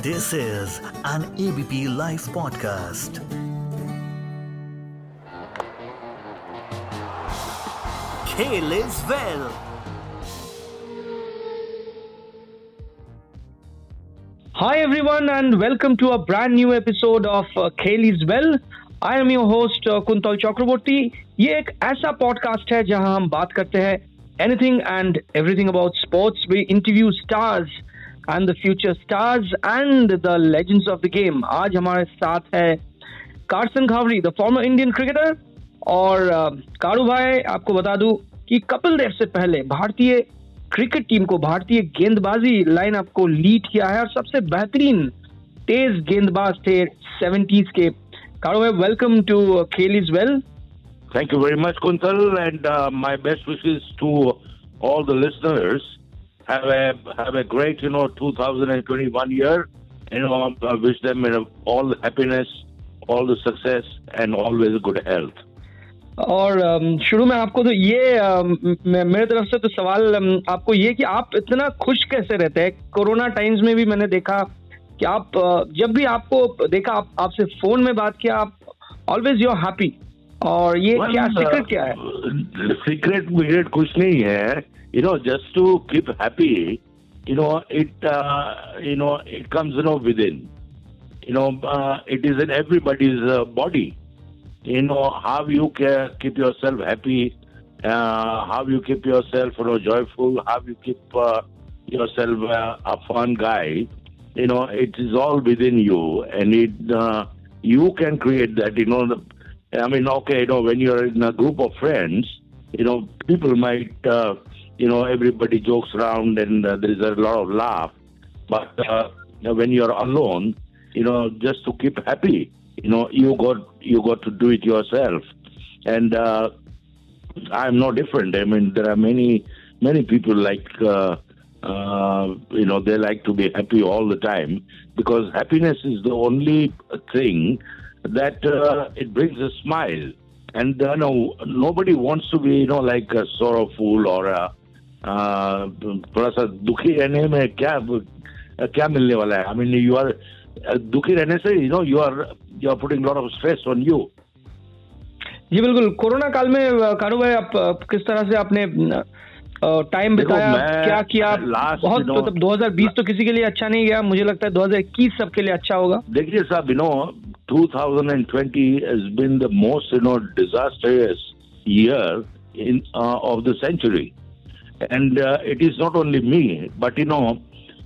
This is an ABP Life podcast. Kale is well. Hi everyone and welcome to a brand new episode of uh, Kaylee's Well. I am your host uh, Kuntal Chakraborty. ये एक ऐसा podcast है जहां हम बात करते हैं anything and everything about sports we interview stars and the future stars and the legends of the game आज हमारे साथ है Karsan Ghavri the former Indian cricketer और uh, कारू भाई आपको बता दूँ कि कपिल देव से पहले भारतीय क्रिकेट टीम को भारतीय गेंदबाजी लाइनअप को लीड किया है और सबसे बेहतरीन तेज गेंदबाज थे सेवेंटीज के। कारो भाई welcome to Khel is well. Thank you very much, Kuntal, and uh, my best wishes to all the. have a have a great you know 2021 year and you know, um, I wish them you know, all the happiness all the success and always good health. और um, शुरू में आपको तो ये um, मेरे तरफ़ से तो सवाल आपको ये कि आप इतना खुश कैसे रहते हैं? कोरोना टाइम्स में भी मैंने देखा कि आप uh, जब भी आपको देखा आप आपसे फ़ोन में बात किया आप ऑलवेज यू हैप्पी और ये क्या सीक्रेट uh, क्या है? सीक्रेट विक्रेट कुछ नहीं है। You know, just to keep happy. You know, it uh, you know it comes you know within. You know, uh, it is in everybody's uh, body. You know how you keep yourself happy, uh, how you keep yourself you know joyful, how you keep uh, yourself uh, a fun guy. You know, it is all within you, and it you can create that. You know, the, I mean, okay, you know, when you're in a group of friends, you know, people might, you know, everybody jokes around and uh, there is a lot of laugh. But uh, when you're alone, you know, just to keep happy, you know, you got you got to do it yourself. And uh, I'm no different. I mean, there are many many people like. Uh, uh, you know, they like to be happy all the time because happiness is the only thing that uh, it brings a smile. And uh, no, nobody wants to be, you know, like a sorrowful or a थोड़ा सा दुखी रहने में क्या क्या मिलने वाला है? आई मीन यू आर दुखी रहने से you know you are you are putting lot of stress on you जी बिल्कुल। कोरोना काल में कारू भाई आप किस तरह से आपने टाइम बिताया क्या किया? last बहुत मतलब 2020 तो किसी के लिए अच्छा नहीं गया। मुझे लगता है 2021 सबके लिए अच्छा होगा। देखिए साहब you know 2020 has been the most you know disastrous year in uh, of the century. And uh, it is not only me but you know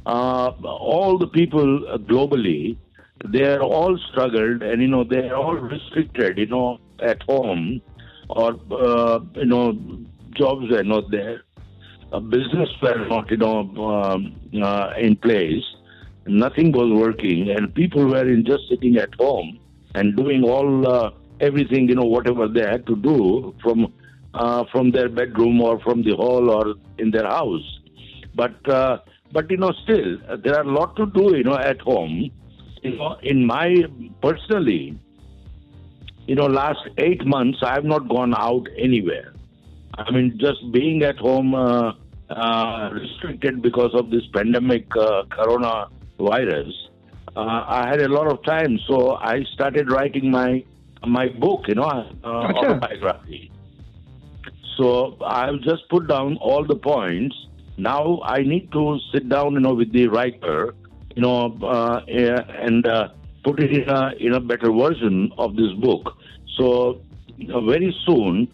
uh, all the people globally they are all struggled and you know they are all restricted you know at home or uh, you know jobs were not there. Uh, business were not you know um, uh, in place. Nothing was working and people were in just sitting at home and doing all uh, everything you know whatever they had to do from uh, from their bedroom or from the hall or in their house. But uh, but you know still uh, there are a lot to do you know at home. You know in my personally you know last 8 months i have not gone out anywhere. I mean, just being at home uh, uh, restricted because of this pandemic, uh, coronavirus, uh, I had a lot of time, so I started writing my my book, you know, uh, autobiography. So I've just put down all the points. Now I need to sit down, you know, with the writer, you know, uh, eh, and uh, put it in a in a better version of this book. So you know, very soon,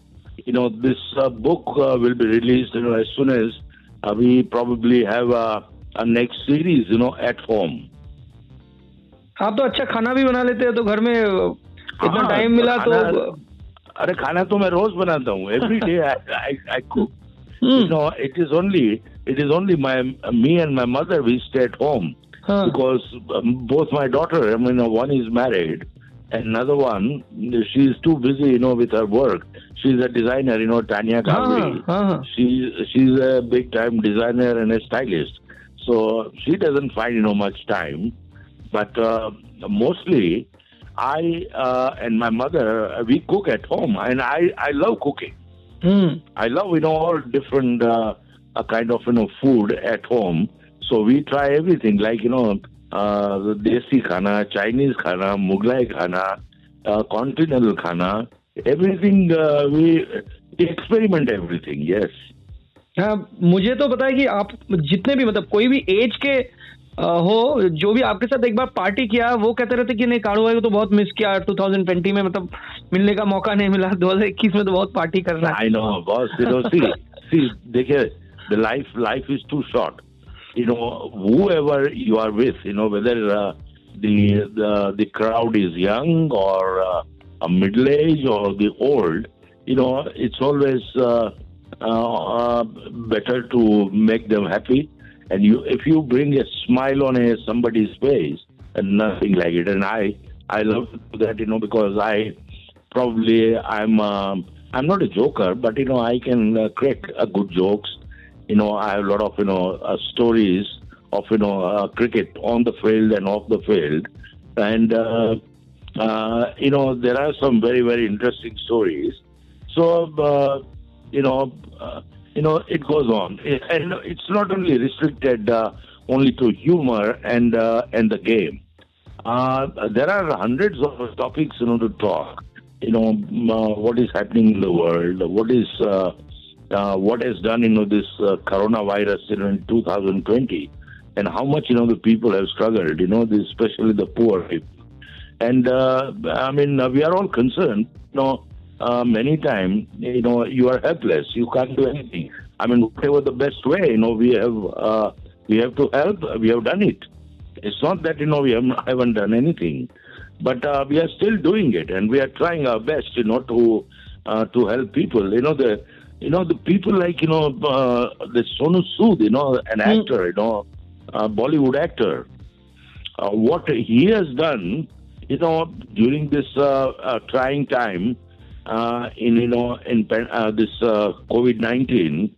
you know, this uh, book uh, will be released, you know, as soon as uh, we probably have a, a next series, you know, at home. आप तो अच्छा खाना भी बना लेते हैं तो घर में अ, इतना हाँ, टाइम मिला तो खाना- अरे खाना तो मैं रोज बनाता हूँ। Every day I cook you hmm. know it is only it is only my me and my mother we stay at home. Because um, both my daughter i mean one is married another one she's too busy you know with her work. She's a designer you know tanya Ghavri. Huh. She she's a big time designer and a stylist. So she doesn't find you know much time. But uh, mostly i uh, and my mother uh, we cook at home and i i love cooking hmm I love you know all different uh, uh, kind of you know food at home. So we try everything like you know देसी खाना Chinese खाना मुगलाई खाना continental खाना everything we experiment everything yes हाँ मुझे तो पता है कि आप जितने भी मतलब कोई भी एज के हो जो भी आपके साथ एक बार पार्टी किया वो कहते रहते कि नहीं कारू भाई को तो बहुत मिस किया 2020 में मतलब मिलने का मौका नहीं मिला 2021 में तो बहुत पार्टी कर रहा है। Life life is too short you know whoever you are with you know whether uh, the, the the crowd is young or uh, a middle age or the old you know it's uh, uh, uh, and you if you bring a smile on a, somebody's face and nothing like it and i i love to do that you know because i probably i'm um, i'm not a joker but you know i can uh, crack uh, good jokes. You know i have a lot of you know uh, stories of you know uh, cricket on the field and off the field. And uh, you know there are some very very interesting stories. So you know you know it goes on. And it's not only restricted uh, only to humor and uh, and the game. Uh, there are hundreds of topics you know to talk. You know uh, what is happening in the world? What is uh, uh, what has done you know this coronavirus you know in 2020 and how much you know the people have struggled you know especially the poor people. And I mean we are all concerned you know uh, many times you know you are helpless. You can't do anything. I mean whatever the best way you know we have uh, we have to help. We have done it. It's not that you know we haven't, haven't done anything. But uh, we are still doing it and we are trying our best you know to uh, to help people. You know the you know the people like you know uh, the Sonu Sood you know an Hmm. actor you know a Bollywood actor. Uh, what he has done you know during this uh, trying time uh, in you know in uh, this uh, COVID nineteen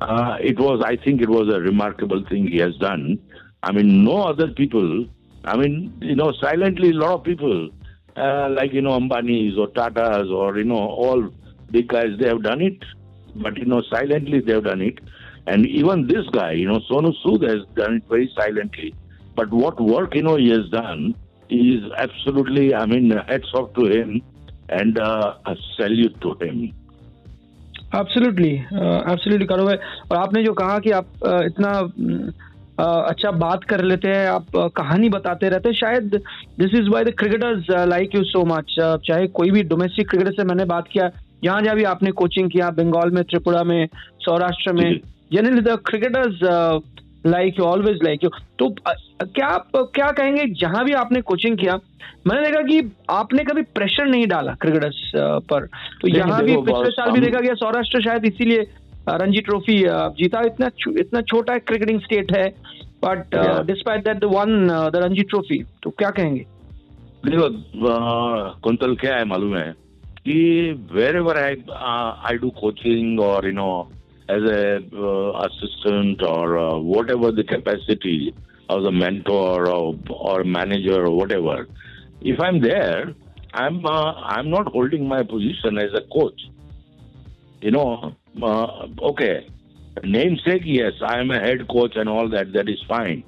uh, it was I think it was a remarkable thing he has done. I mean no other people I mean you know silently a lot of people uh, like you know Ambani's or Tata's or you know all big guys they have done it. But you know silently they have done it. And even this guy you know Sonu Sood has done it very silently. But what work you know he has done is absolutely I mean hats off to him and uh, a salute to him. Absolutely absolutely करो भाई और आपने जो कहा कि आप uh, इतना uh, अच्छा बात कर लेते हैं आप uh, कहानी बताते रहते हैं शायद this is why the cricketers like you so much चाहे कोई भी डोमेस्टिक क्रिकेटर से मैंने बात किया जहाँ जहाँ भी आपने कोचिंग किया बंगाल में त्रिपुरा में सौराष्ट्र में। Generally the cricketers like you always like you तो क्या आप क्या कहेंगे जहाँ भी आपने कोचिंग किया मैंने देखा कि आपने कभी प्रेशर नहीं डाला क्रिकेटर्स पर। तो यहाँ भी पिछले साल भी देखा गया सौराष्ट्र शायद इसीलिए रणजी ट्रॉफी जीता। इतना इतना छोटा क्रिकेटिंग स्टेट है but despite that won the Ranji trophy तो क्या कहेंगे? देखो कुंतल क्या है मालूम है कि wherever I I do coaching और you know as a uh, assistant or uh, whatever the capacity of the mentor or, or manager or whatever. If I'm there, I'm uh, I'm not holding my position as a coach. You know, uh, okay, namesake yes, I'm a head coach and all that. That is fine,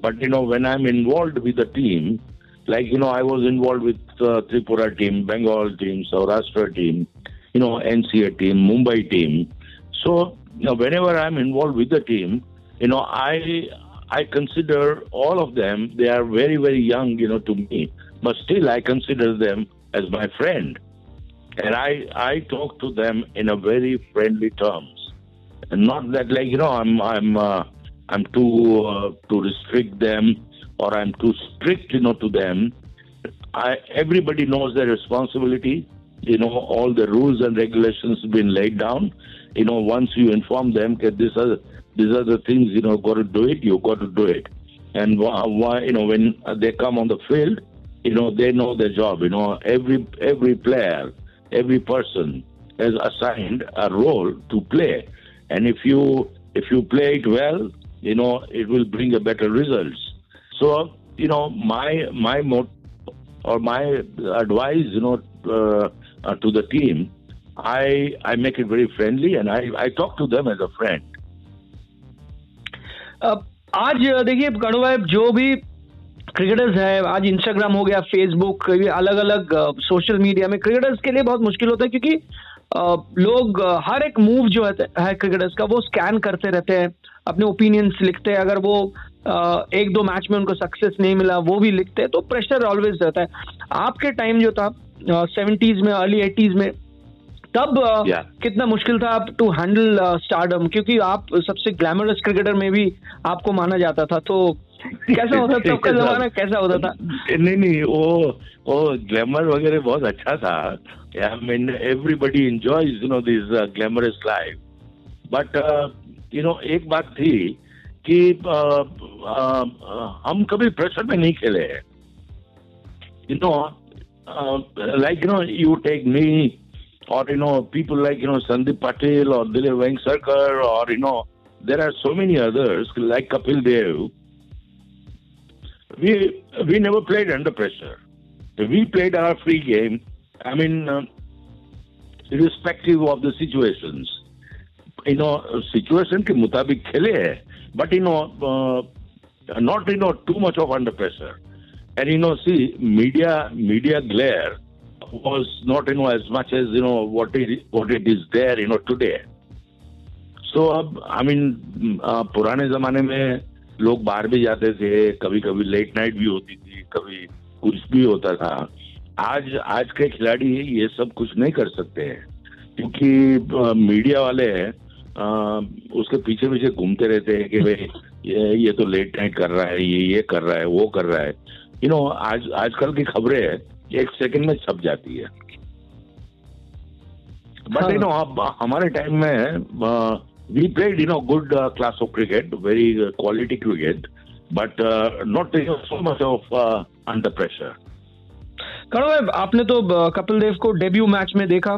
but you know when I'm involved with the team, like you know I was involved with uh, Tripura team, Bengal team, Saurashtra team, you know NCA team, Mumbai team so you know, whenever i'm involved with the team you know i i consider all of them they are very very young you know to me but still i consider them as my friend. And i i talk to them in a very friendly terms. And not that like you know i'm i'm uh, i'm too uh, to restrict them or i'm too strict you know to them. I, everybody knows their responsibility. You know all the rules and regulations have been laid down you know once you inform them that these are these are the things you know got to do it you got to do it. And wh- why you know when they come on the field you know they know their job you know. Every every player every person is assigned a role to play. And if you if you play it well you know it will bring a better results. So you know my my mot- or my advice you know uh, uh, to the team i i make it very friendly and i i talk to them as a friend. अब आज देखिए कड़वा जो भी cricketers है आज Instagram हो गया फेसबुक अलग अलग सोशल मीडिया में क्रिकेटर्स के लिए बहुत मुश्किल होता है क्योंकि अ, लोग हर एक मूव जो है, है क्रिकेटर्स का वो स्कैन करते रहते हैं अपने ओपिनियंस लिखते हैं अगर वो एक दो मैच में उनको सक्सेस नहीं मिला वो भी लिखते हैं तो प्रेशर ऑलवेज रहता है। आपके टाइम जो था सेवेंटीज में अर्ली एटीज में तब Yeah. कितना मुश्किल था टू हैंडल स्टारडम क्योंकि आप सबसे ग्लैमरस क्रिकेटर में भी आपको माना जाता था तो कैसा होता था का जमाना कैसा होता था? नहीं नहीं वो वो ग्लैमर वगैरह बहुत अच्छा था। I mean everybody enjoys you know this glamorous life but you know एक बात थी कि uh, uh, uh, हम कभी प्रेशर में नहीं खेले। You know like you know you take me or you know people like you know Sandeep Patil or Dilip Vengsarkar or you know there are so many others like Kapil Dev. We we never played under pressure. We played our free game. I mean, uh, irrespective of the situations, you know, situation ke mutabik खेले But you know, uh, not you know too much of under pressure. And you know, see media media glare was not you know as much as you know what it what it is there you know today. So अब I mean पुराने जमाने में लोग बाहर भी जाते थे कभी कभी लेट नाइट भी होती थी कभी कुछ भी होता था आज आज के खिलाड़ी ये सब कुछ नहीं कर सकते हैं क्योंकि मीडिया वाले अ, उसके पीछे पीछे घूमते रहते हैं कि भाई ये ये तो लेट नाइट कर रहा है ये ये कर रहा है वो कर रहा है यू you नो know, आज आजकल की खबरें एक सेकंड में छप जाती है बट। यू नो अब हमारे टाइम में we played you know good class of cricket very quality cricket but not so much of under pressure करो भाई आपने तो कपिल देव को डेब्यू मैच में देखा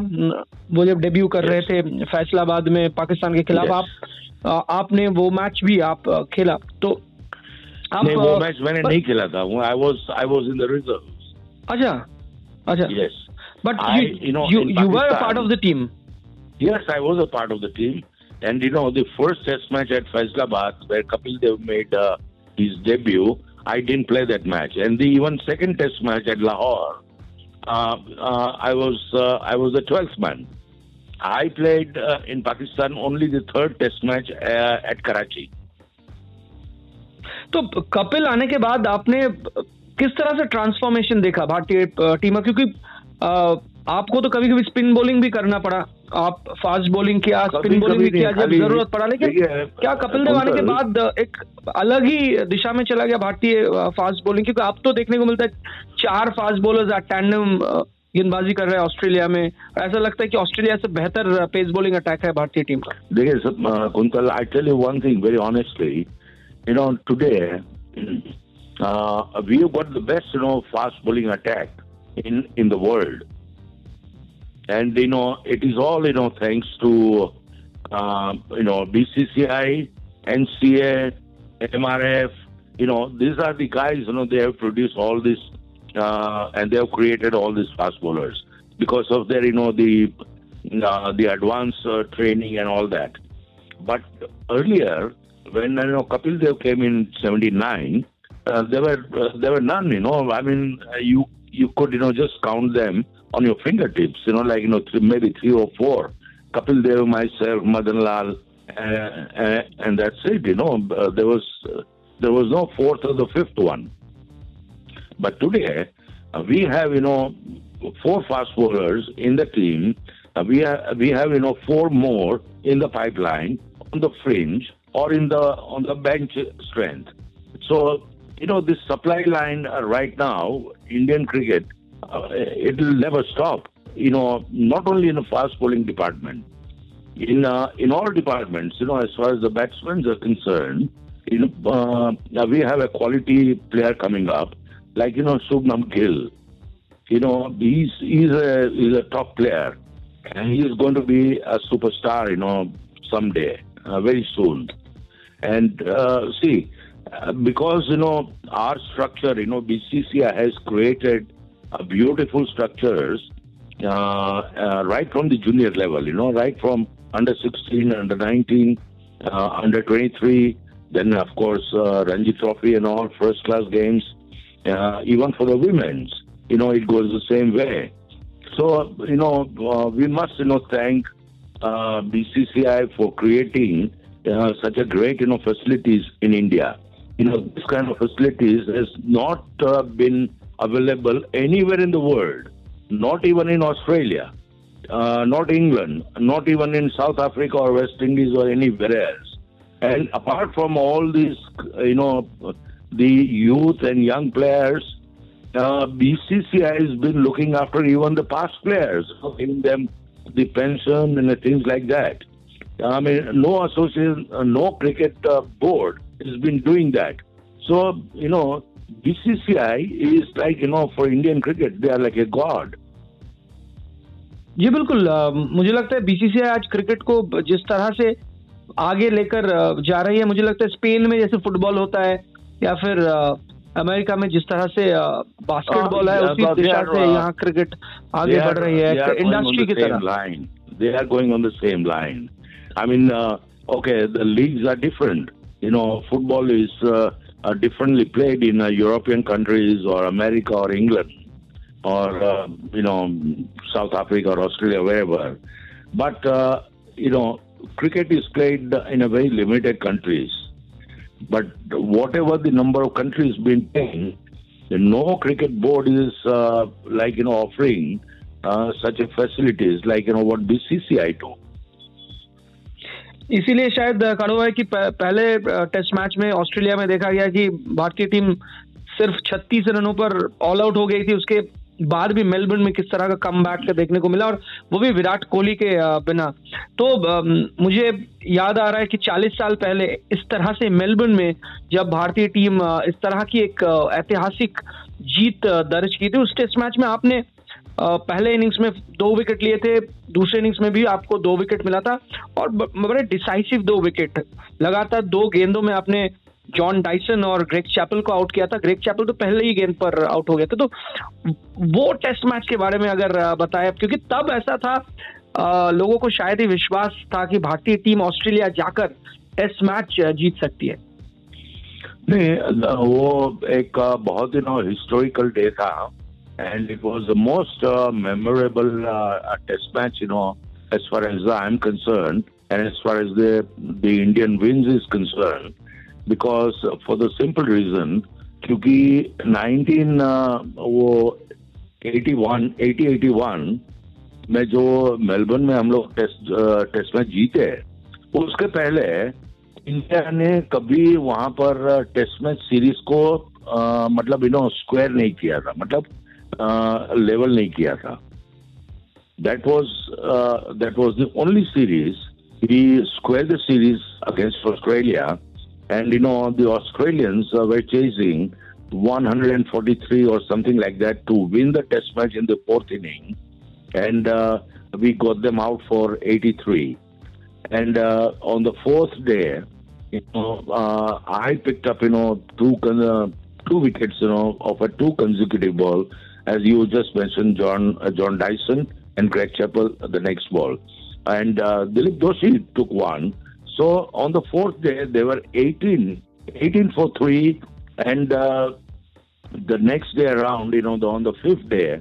वो जब डेब्यू कर yes. रहे थे फैसलाबाद में पाकिस्तान के खिलाफ Yes. आप आपने वो मैच भी आप खेला तो आप नहीं वो मैच मैंने पर- नहीं खेला था I was I was in the reserve अच्छा अच्छा yes but I- you you know, in you were Pakistan- part of the team Yes, I was a part of the team. And you know, the first test match at Faisalabad, where Kapil Dev made uh, his debut, I didn't play that match. And the even second test match at Lahore, uh, uh, I was uh, I was the twelfth man. I played uh, in Pakistan only the third test match uh, at Karachi. तो कपिल आने के बाद आपने किस तरह से transformation देखा भारतीय टीम क्योंकि आपको तो कभी कभी स्पिन बॉलिंग भी करना पड़ा। आप फास्ट बॉलिंग किया स्पिन बॉलिंग भी किया जब ज़रूरत पड़ा। लेकिन क्या कपिल देव आने के बाद एक अलग ही दिशा में चला गया भारतीय फास्ट बॉलिंग क्योंकि अब तो देखने को मिलता है चार फास्ट बॉलर्स टैंडम गेंदबाजी कर रहे हैं ऑस्ट्रेलिया में। ऐसा लगता है कि ऑस्ट्रेलिया से बेहतर पेस बॉलिंग अटैक है भारतीय टीम का। देखिए Kuntal, I tell you one thing very honestly. You know, today uh, we have got the best, you know, fast bowling attack in in the world, and you know it is all you know thanks to uh, you know BCCI, NCA, MRF. You know, these are the guys. You know, they have produced all this, uh, and they have created all these fast bowlers because of their, you know, the uh, the advanced uh, training and all that. But earlier, when you know Kapil Dev came in '79, uh, there were uh, there were none. You know, I mean, uh, you you could you know just count them on your fingertips. You know, like you know th- maybe three or four. Kapil Dev, myself, Madan Lal, uh, and that's it. You know, there was there was no fourth or the fifth one. But today, we have, you know, four fast bowlers in the team. We, have, we have, you know, four more in the pipeline, on the fringe, or in the on the bench strength. So, you know, this supply line uh, right now, Indian cricket, uh, it will never stop. You know, not only in the fast bowling department, in uh, in all departments, you know, as far as the batsmen are concerned, you know, uh, we have a quality player coming up, like you know, Shubman Gill. You know, he's he's a he's a top player, and he is going to be a superstar. You know, someday, uh, very soon. And uh, see, uh, because you know our structure, you know, BCCI has created uh, beautiful structures uh, right from the junior level. You know, right from under 16, under 19, uh, under 23. Then of course Ranji Trophy and all first class games. Even for the women's, you know, it goes the same way. So, you know, we must, you know, thank uh, BCCI for creating uh, such a great, you know, facilities in India. You know, this kind of facilities has not uh, been available anywhere in the world, not even in Australia, uh, not England, not even in South Africa or West Indies or anywhere else. And apart from all these, you know, the youth and young players, uh, BCCI has been looking after even the past players, giving them the pension and the things like that. I mean, no association, uh, no cricket uh, board has been doing that. So, you know, BCCI is like, you know, for Indian cricket, they are like a god. जी बिल्कुल अ, मुझे लगता है BCCI आज cricket को जिस तरह से आगे लेकर जा रही है मुझे लगता है स्पेन में जैसे फुटबॉल होता है या फिर अ, अमेरिका में जिस तरह से बास्केटबॉल है Uh, उसी दिशा से uh, यहाँ क्रिकेट आगे बढ़ रही है they are going on industry की तरह. They are going on the same line. I mean, uh, okay, the leagues are different. You know, football is uh, differently played in uh, European countries or America or England or uh, you know South Africa or Australia, wherever. But uh, you know, cricket is played in a very limited countries. But whatever the number of countries been playing, no cricket board is uh, like you know offering uh, such a facilities like you know what BCCI do. इसीलिए शायद कड़वा है कि पहले test match में Australia में देखा गया कि भारतीय टीम सिर्फ़ 36 रनों पर ऑल आउट हो गई थी। उसके बाद भी मेलबर्न में किस तरह का कम बैक देखने को मिला और वो भी विराट कोहली के बिना। तो मुझे याद आ रहा है कि 40 साल पहले इस तरह से मेलबर्न में जब भारतीय टीम इस तरह की एक ऐतिहासिक जीत दर्ज की थी, उस टेस्ट मैच में आपने पहले इनिंग्स में दो विकेट लिए थे दूसरे इनिंग्स में भी आपको दो विकेट मिला था और बड़े डिसाइसिव दो विकेट। लगातार दो गेंदों में आपने जॉन डाइसन और ग्रेग चैपल को आउट किया था। ग्रेग चैपल तो पहले ही गेंद पर आउट हो गया था। तो वो टेस्ट मैच के बारे में अगर बताएँ क्योंकि तब ऐसा था अ, लोगों को शायद ही विश्वास था कि भारतीय टीम ऑस्ट्रेलिया जाकर टेस्ट मैच जीत सकती है। नहीं वो एक बहुत ही हिस्टोरिकल डे था। And it was the most memorable test match you know as far as I'm concerned and as far as the the Indian wins is concerned because uh, for the simple reason क्योंकि 19 uh, वो 81 80 81 में जो Melbourne में हम लोग test test match जीते उसके पहले इंडिया ने कभी वहां पर टेस्ट मैच सीरीज को अ, मतलब यू नो स्क्वायर नहीं किया था मतलब लेवल नहीं किया था that was uh, that was the only series he squared the series against Australia, and you know the Australians uh, were chasing 143 or something like that to win the Test match in the fourth inning, and uh, we got them out for 83. And uh, on the fourth day, you know, uh, I picked up you know two con- uh, two wickets you know of a two consecutive ball, as you just mentioned, John uh, John Dyson and Greg Chappell the next ball, and uh, Dilip Doshi took one. So on the fourth day, they were 18, 18 for three, and uh, the next day around, you know, the, on the fifth day,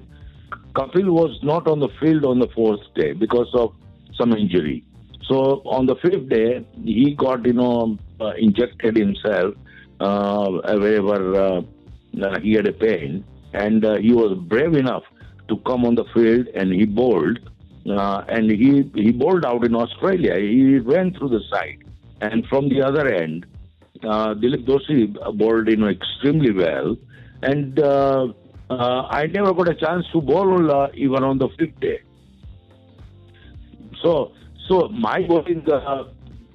Kapil was not on the field on the fourth day because of some injury. So on the fifth day, he got, you know, uh, injected himself uh, wherever uh, uh, he had a pain, and uh, he was brave enough to come on the field and he bowled. Uh, and he he bowled out in Australia. He ran through the side, and from the other end, uh, Dilip Doshi bowled you know extremely well, and uh, uh, I never got a chance to bowl uh, even on the fifth day. So so my bowling uh,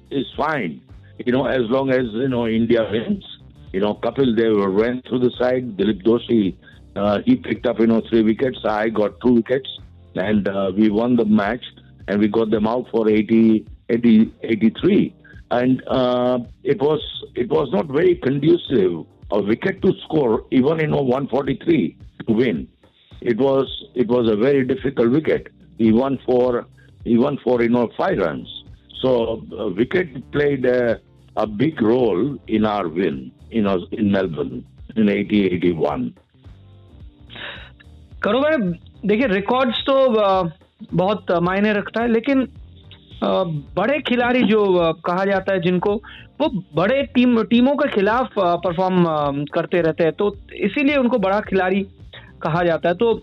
is fine, you know, as long as you know India wins. You know, Kapil Dev ran through the side. Dilip Doshi uh, he picked up you know three wickets. I got two wickets, and uh, we won the match, and we got them out for 80, 80 83 and uh, it was it was not very conducive a wicket to score even in a 143 to win. It was it was a very difficult wicket. He won for he won for you know five runs. So uh, wicket played a, a big role in our win in us in Melbourne. in 80 81. करो भाई देखिए records तो बहुत मायने रखता है लेकिन बड़े खिलाड़ी जो कहा जाता है जिनको वो बड़े टीम टीमों के खिलाफ परफॉर्म करते रहते हैं। तो इसीलिए उनको बड़ा खिलाड़ी कहा जाता है। तो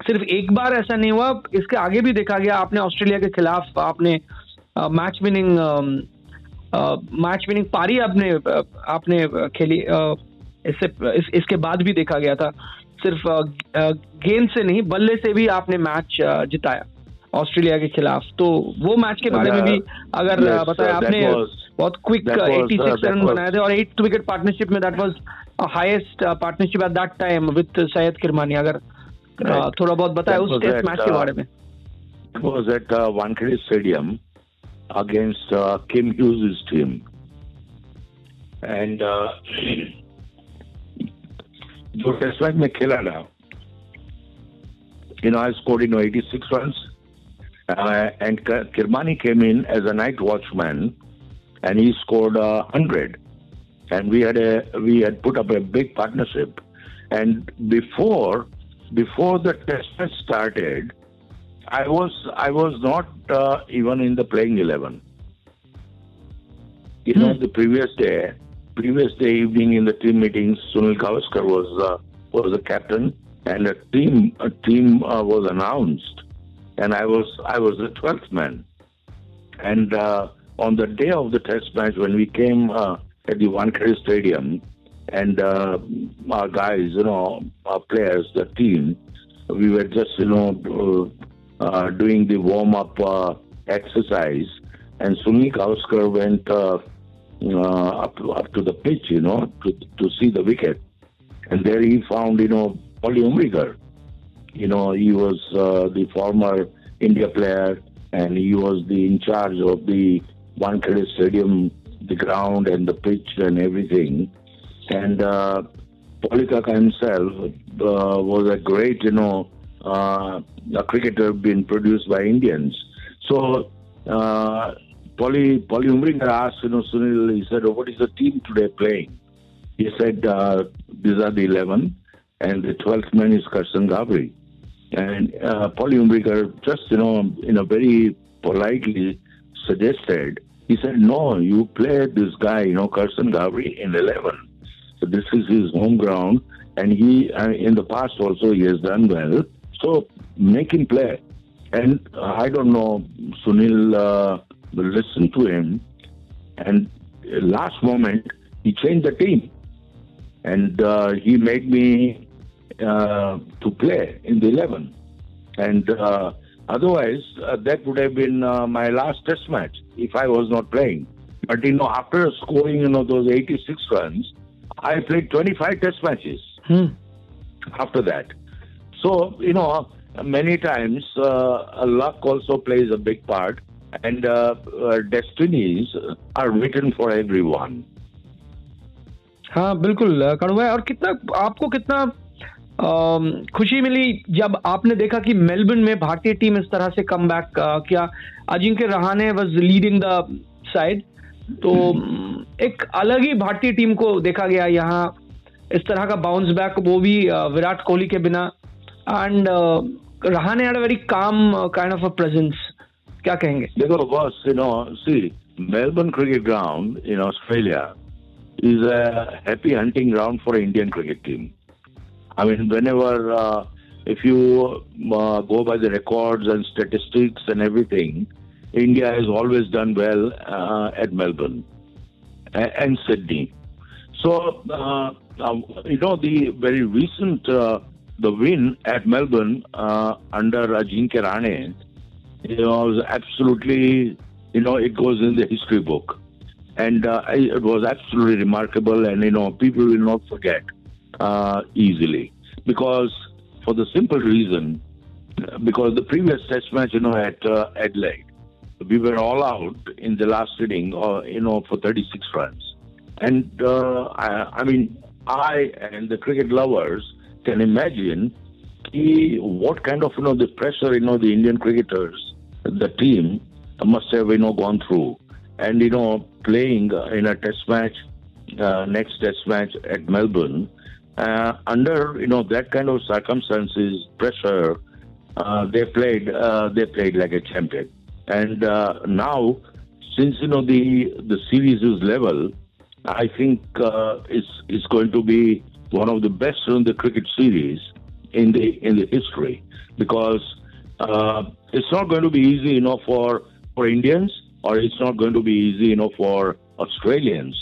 सिर्फ़ एक बार ऐसा नहीं हुआ इसके आगे भी देखा गया आपने ऑस्ट्रेलिया के खिलाफ आपने मैच विनिंग मैच विनिंग पारी आपने आपने खेली इससे इस, इसके बाद भी देखा गया था। सिर्फ़ गेंद से नहीं बल्ले से भी आपने मैच जिताया ऑस्ट्रेलिया के खिलाफ तो वो मैच के बारे में भी अगर Yes, बताया uh, आपने was- बहुत quick that was, uh, 86 run बनाए थे और एट विकेट पार्टनरशिप में that was highest partnership at that time with Syed Kirmani अगर Right. थोड़ा बहुत बताया That उस टेस्ट मैच के uh, बारे में was at uh, Wankhede Stadium against uh, Kim Hughes' team. And uh, जो टेस्ट मैच में खेला ना you know, I scored, you know, 86 runs. Uh, and K- Kirmani came in as a night watchman and he scored uh, 100. And we had a, we had put up a big partnership. And before, before the test match started, I was, I was not uh, even in the playing 11. You know, Hmm. the previous day, previous day evening in the team meetings, Sunil Gavaskar was uh, was the captain, and a team a team uh, was announced, and I was I was the twelfth man. And uh, on the day of the test match, when we came uh, at the Wankhede Stadium, and uh, our guys, you know, our players, the team, we were just you know uh, uh, doing the warm up uh, exercise, and Sunil Gavaskar went uh, up to, up to the pitch, you know, to to see the wicket, and there he found you know Polly Umrigar. You know, he was uh, the former India player, and he was the in charge of the Wankhede Stadium, the ground and the pitch and everything. And uh, Polikaka himself uh, was a great, you know, uh, a cricketer being produced by Indians. So uh, Polly Polly Umrigar asked, you know, Sunil, he said, oh, "What is the team today playing?" He said, uh, "These are the 11, and the 12th man is Karsan Ghavri." And uh, Polly Umrigar just, you know, in a very politely suggested, he said, "No, you play this guy, you know, Karsan Ghavri in 11." So this is his home ground, and he uh, in the past also he has done well. So make him play. And uh, I don't know, Sunil will listen to him. And last moment, he changed the team. And uh, he made me uh, to play in the 11. And uh, otherwise, uh, that would have been uh, my last test match if I was not playing. But, you know, after scoring, you know, those 86 runs, I played 25 test matches hmm. after that. So, you know, many times uh, luck also plays a big part. And uh, uh, destinies are written for everyone. हाँ बिल्कुल कड़ू भाई और कितना आपको कितना अम, खुशी मिली जब आपने देखा कि मेलबर्न में भारतीय टीम इस तरह से कम बैक किया। Ajinkya Rahane was leading the side तो एक अलग ही भारतीय टीम को देखा गया यहाँ। इस तरह का बाउंस बैक वो भी विराट कोहली के बिना। And Rahane had a very calm kind of a presence Because कहेंगे देखो boss you know see Melbourne cricket ground is a happy hunting ground for Indian cricket team. I mean, whenever, uh, if you uh, go by the records and statistics and everything, India has always done well uh, at Melbourne and, Sydney. So, um, you know, the very recent the win at Melbourne under Ajinkya Rahane you know, was absolutely, you know, it goes in the history book. And uh, it was absolutely remarkable, and, you know, people will not forget uh, easily. Because, for the simple reason, because the previous test match, you know, at uh, Adelaide, we were all out in the last inning, or you know, for 36 runs. And uh, I, I mean, I and the cricket lovers can imagine he, what kind of you know the pressure you know the Indian cricketers, the team must have you know gone through, and you know playing in a test match, uh, next test match at Melbourne. uh, under you know that kind of circumstances, pressure, uh, they played uh, they played like a champion. And uh, now, since you know the the series is level, I think uh, it's it's going to be one of the best in the cricket series in the in the history because uh, it's not going to be easy, you know, for for Indians, or it's not going to be easy, you know, for Australians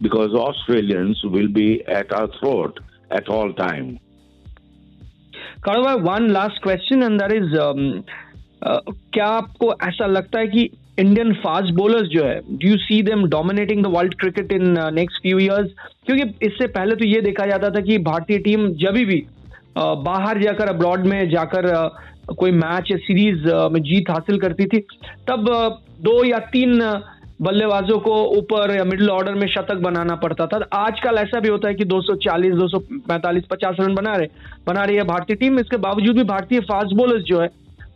because Australians will be at our throat at all time. Karwa, one last question, and that is, um, uh, क्या आपको ऐसा लगता है कि Indian fast bowlers जो है do you see them dominating the world cricket in next few years क्योंकि इससे पहले तो ये देखा जाता था कि भारतीय टीम जब भी uh, बाहर जाकर अब्रॉड में जाकर कोई मैच या सीरीज़ में जीत हासिल करती थी। तब दो या तीन बल्लेबाजों को ऊपर या मिडिल ऑर्डर में शतक बनाना पड़ता था। आजकल ऐसा भी होता है कि 240, 245, 50 रन बना रहे बना रही है भारतीय टीम इसके बावजूद भी भारतीय फास्ट बॉलर्स जो है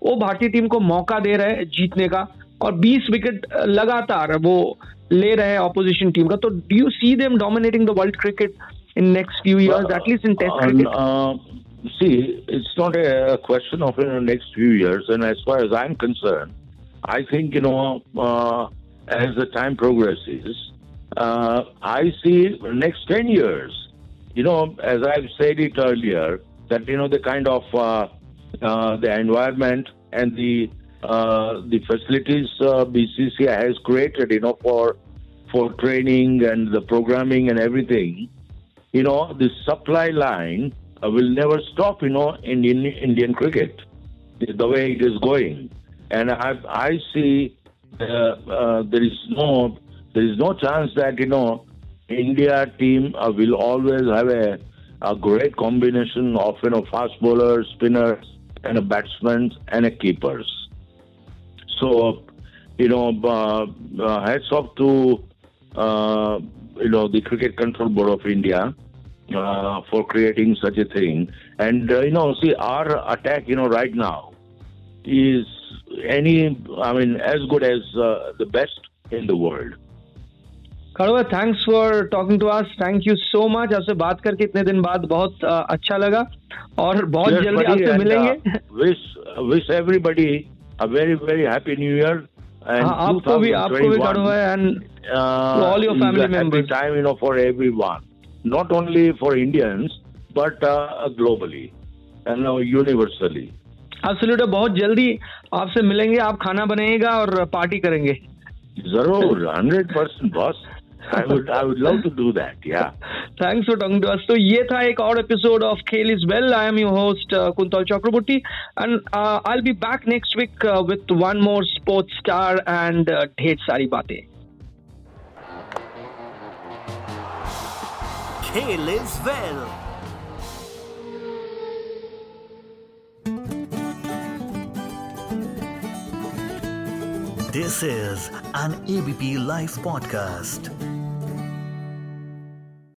वो भारतीय टीम को मौका दे रहे हैं जीतने का और 20 विकेट लगातार वो ले रहे हैं ऑपोजिशन टीम का। तो do you see them dominating the world cricket in next few years at least in test cricket See, it's not a question of in the next few years, and as far as I'm concerned, I think you know uh, as the time progresses, uh, I see next 10 years, you know, as I've said it earlier, that, you know, the kind of uh, uh, the environment and the uh, the facilities uh, BCCI has created, you know, for for training and the programming and everything, you know, the supply line will never stop, you know, in, in Indian cricket, the way it is going. And I, I see uh, uh, there is no there is no chance that you know India team uh, will always have a, a great combination of you know fast bowlers, spinners, and a batsmen and a keepers. So you know, uh, uh, off to uh, you know the Cricket Control Board of India for creating such a thing. And you know, see our attack, you know, right now is any, I mean, as good as uh, the best in the world. Khandwa thanks for talking to us thank you so much आपसे बात करके इतने दिन बाद बहुत uh, अच्छा लगा और बहुत yes, जल्दी आपसे मिलेंगे wish wish everybody a very very happy new year आपको भी आपको भी खड़वा and all your family members time you know for everyone not only for Indians but uh, globally and uh, universally. Absolutely, बहुत जल्दी आपसे मिलेंगे आप खाना बनाएगा और पार्टी करेंगे। ज़रूर hundred percent boss thanks for talking to us तो ये था एक और episode of Khel is well I am your host Kuntal Chakraborty and I will be back next week with one more sports star and ढेर सारी बातें। Well. This is an ABP Life podcast.